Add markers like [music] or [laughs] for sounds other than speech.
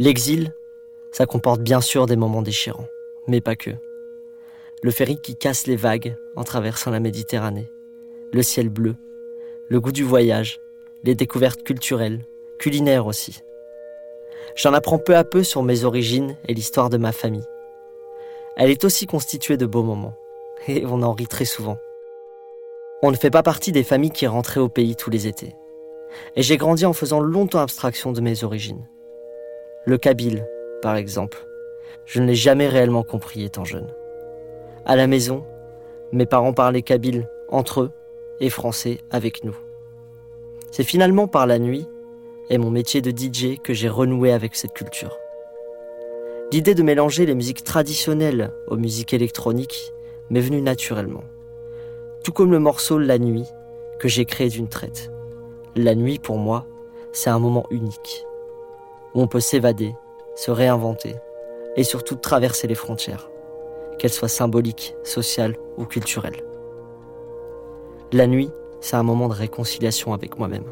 L'exil, ça comporte bien sûr des moments déchirants, mais pas que. Le ferry qui casse les vagues en traversant la Méditerranée, le ciel bleu, le goût du voyage, les découvertes culturelles, culinaires aussi. J'en apprends peu à peu sur mes origines et l'histoire de ma famille. Elle est aussi constituée de beaux moments, [laughs] et on en rit très souvent. On ne fait pas partie des familles qui rentraient au pays tous les étés. Et j'ai grandi en faisant longtemps abstraction de mes origines. Le kabyle, par exemple. Je ne l'ai jamais réellement compris étant jeune. À la maison, mes parents parlaient kabyle entre eux et français avec nous. C'est finalement par la nuit et mon métier de DJ que j'ai renoué avec cette culture. L'idée de mélanger les musiques traditionnelles aux musiques électroniques m'est venue naturellement. Tout comme le morceau La nuit que j'ai créé d'une traite. La nuit, pour moi, c'est un moment unique, où on peut s'évader, se réinventer, et surtout traverser les frontières, qu'elles soient symboliques, sociales ou culturelles. La nuit, c'est un moment de réconciliation avec moi-même.